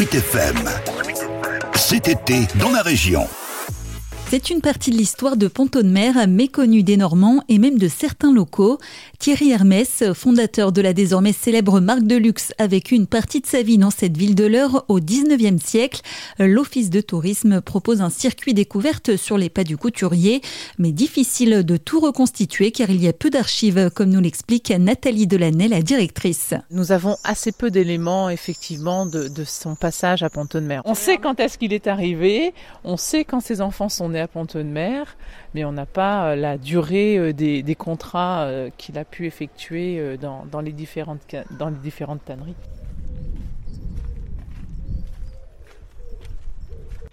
8 FM. Cet été dans la région. C'est une partie de l'histoire de Pont-de-Mer, méconnue des Normands et même de certains locaux. Thierry Hermès, fondateur de la désormais célèbre marque de luxe, a vécu une partie de sa vie dans cette ville de l'Eure au 19e siècle. L'Office de tourisme propose un circuit découverte sur les pas du couturier, mais difficile de tout reconstituer car il y a peu d'archives, comme nous l'explique Nathalie Delaney, la directrice. Nous avons assez peu d'éléments, effectivement, de, de, son passage à Pont-de-Mer. On sait quand est-ce qu'il est arrivé, on sait quand ses enfants sont nés à Pont-de-Mer, mais on n'a pas euh, la durée euh, des, contrats euh, qu'il a pu effectuer dans les différentes tanneries.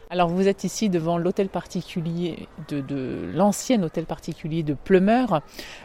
Alors vous êtes ici devant l'hôtel particulier de, de l'ancien hôtel particulier de Plumeur,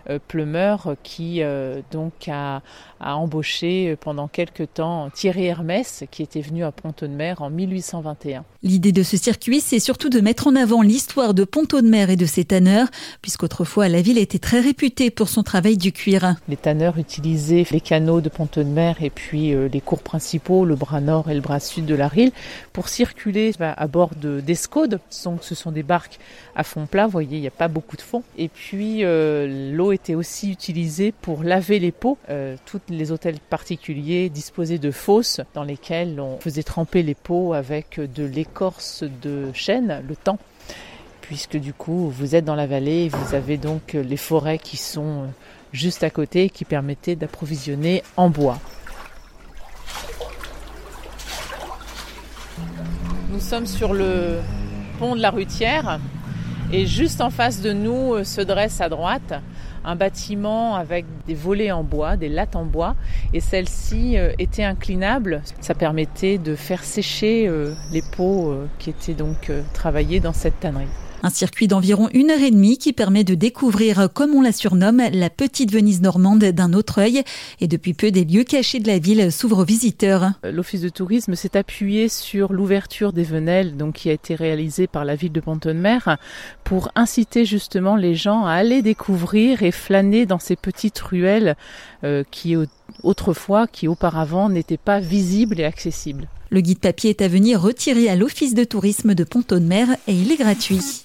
euh, Plumeur qui euh, donc a, a, embauché pendant quelques temps Thierry Hermès qui était venu à Pont-de-Mer en 1821. L'idée de ce circuit, c'est surtout de mettre en avant l'histoire de Pont-de-Mer et de ses tanneurs, puisqu'autrefois la ville était très réputée pour son travail du cuir. Les tanneurs utilisaient les canaux de Pont-de-Mer et puis euh, les cours principaux, le bras nord et le bras sud de la Rille, pour circuler bah, à bord d'Escaude. De, ce sont des barques à fond plat, vous voyez, il n'y a pas beaucoup de fond. Et puis euh, l'eau était aussi utilisée pour laver les pots. Euh, tous les hôtels particuliers disposaient de fosses dans lesquelles on faisait tremper les pots avec de l'écorce de chêne, le temps puisque du coup vous êtes dans la vallée, vous avez donc les forêts qui sont juste à côté qui permettaient d'approvisionner en bois. Sommes sur le pont de la Rutière et juste en face de nous se dresse à droite un bâtiment avec des volets en bois, des lattes en bois, et celle-ci était inclinable. Ça permettait de faire sécher les pots qui étaient donc travaillés dans cette tannerie. Un circuit d'environ une heure et demie qui permet de découvrir, comme on la surnomme, la petite Venise normande d'un autre œil. Et depuis peu, des lieux cachés de la ville s'ouvrent aux visiteurs. L'Office de tourisme s'est appuyé sur l'ouverture des Venelles, donc qui a été réalisée par la ville de Pont-de-Mer, pour inciter justement les gens à aller découvrir et flâner dans ces petites ruelles euh, qui autrefois, qui auparavant n'étaient pas visibles et accessibles. Le guide papier est à venir retirer à l'Office de tourisme de Pont-de-Mer et il est gratuit.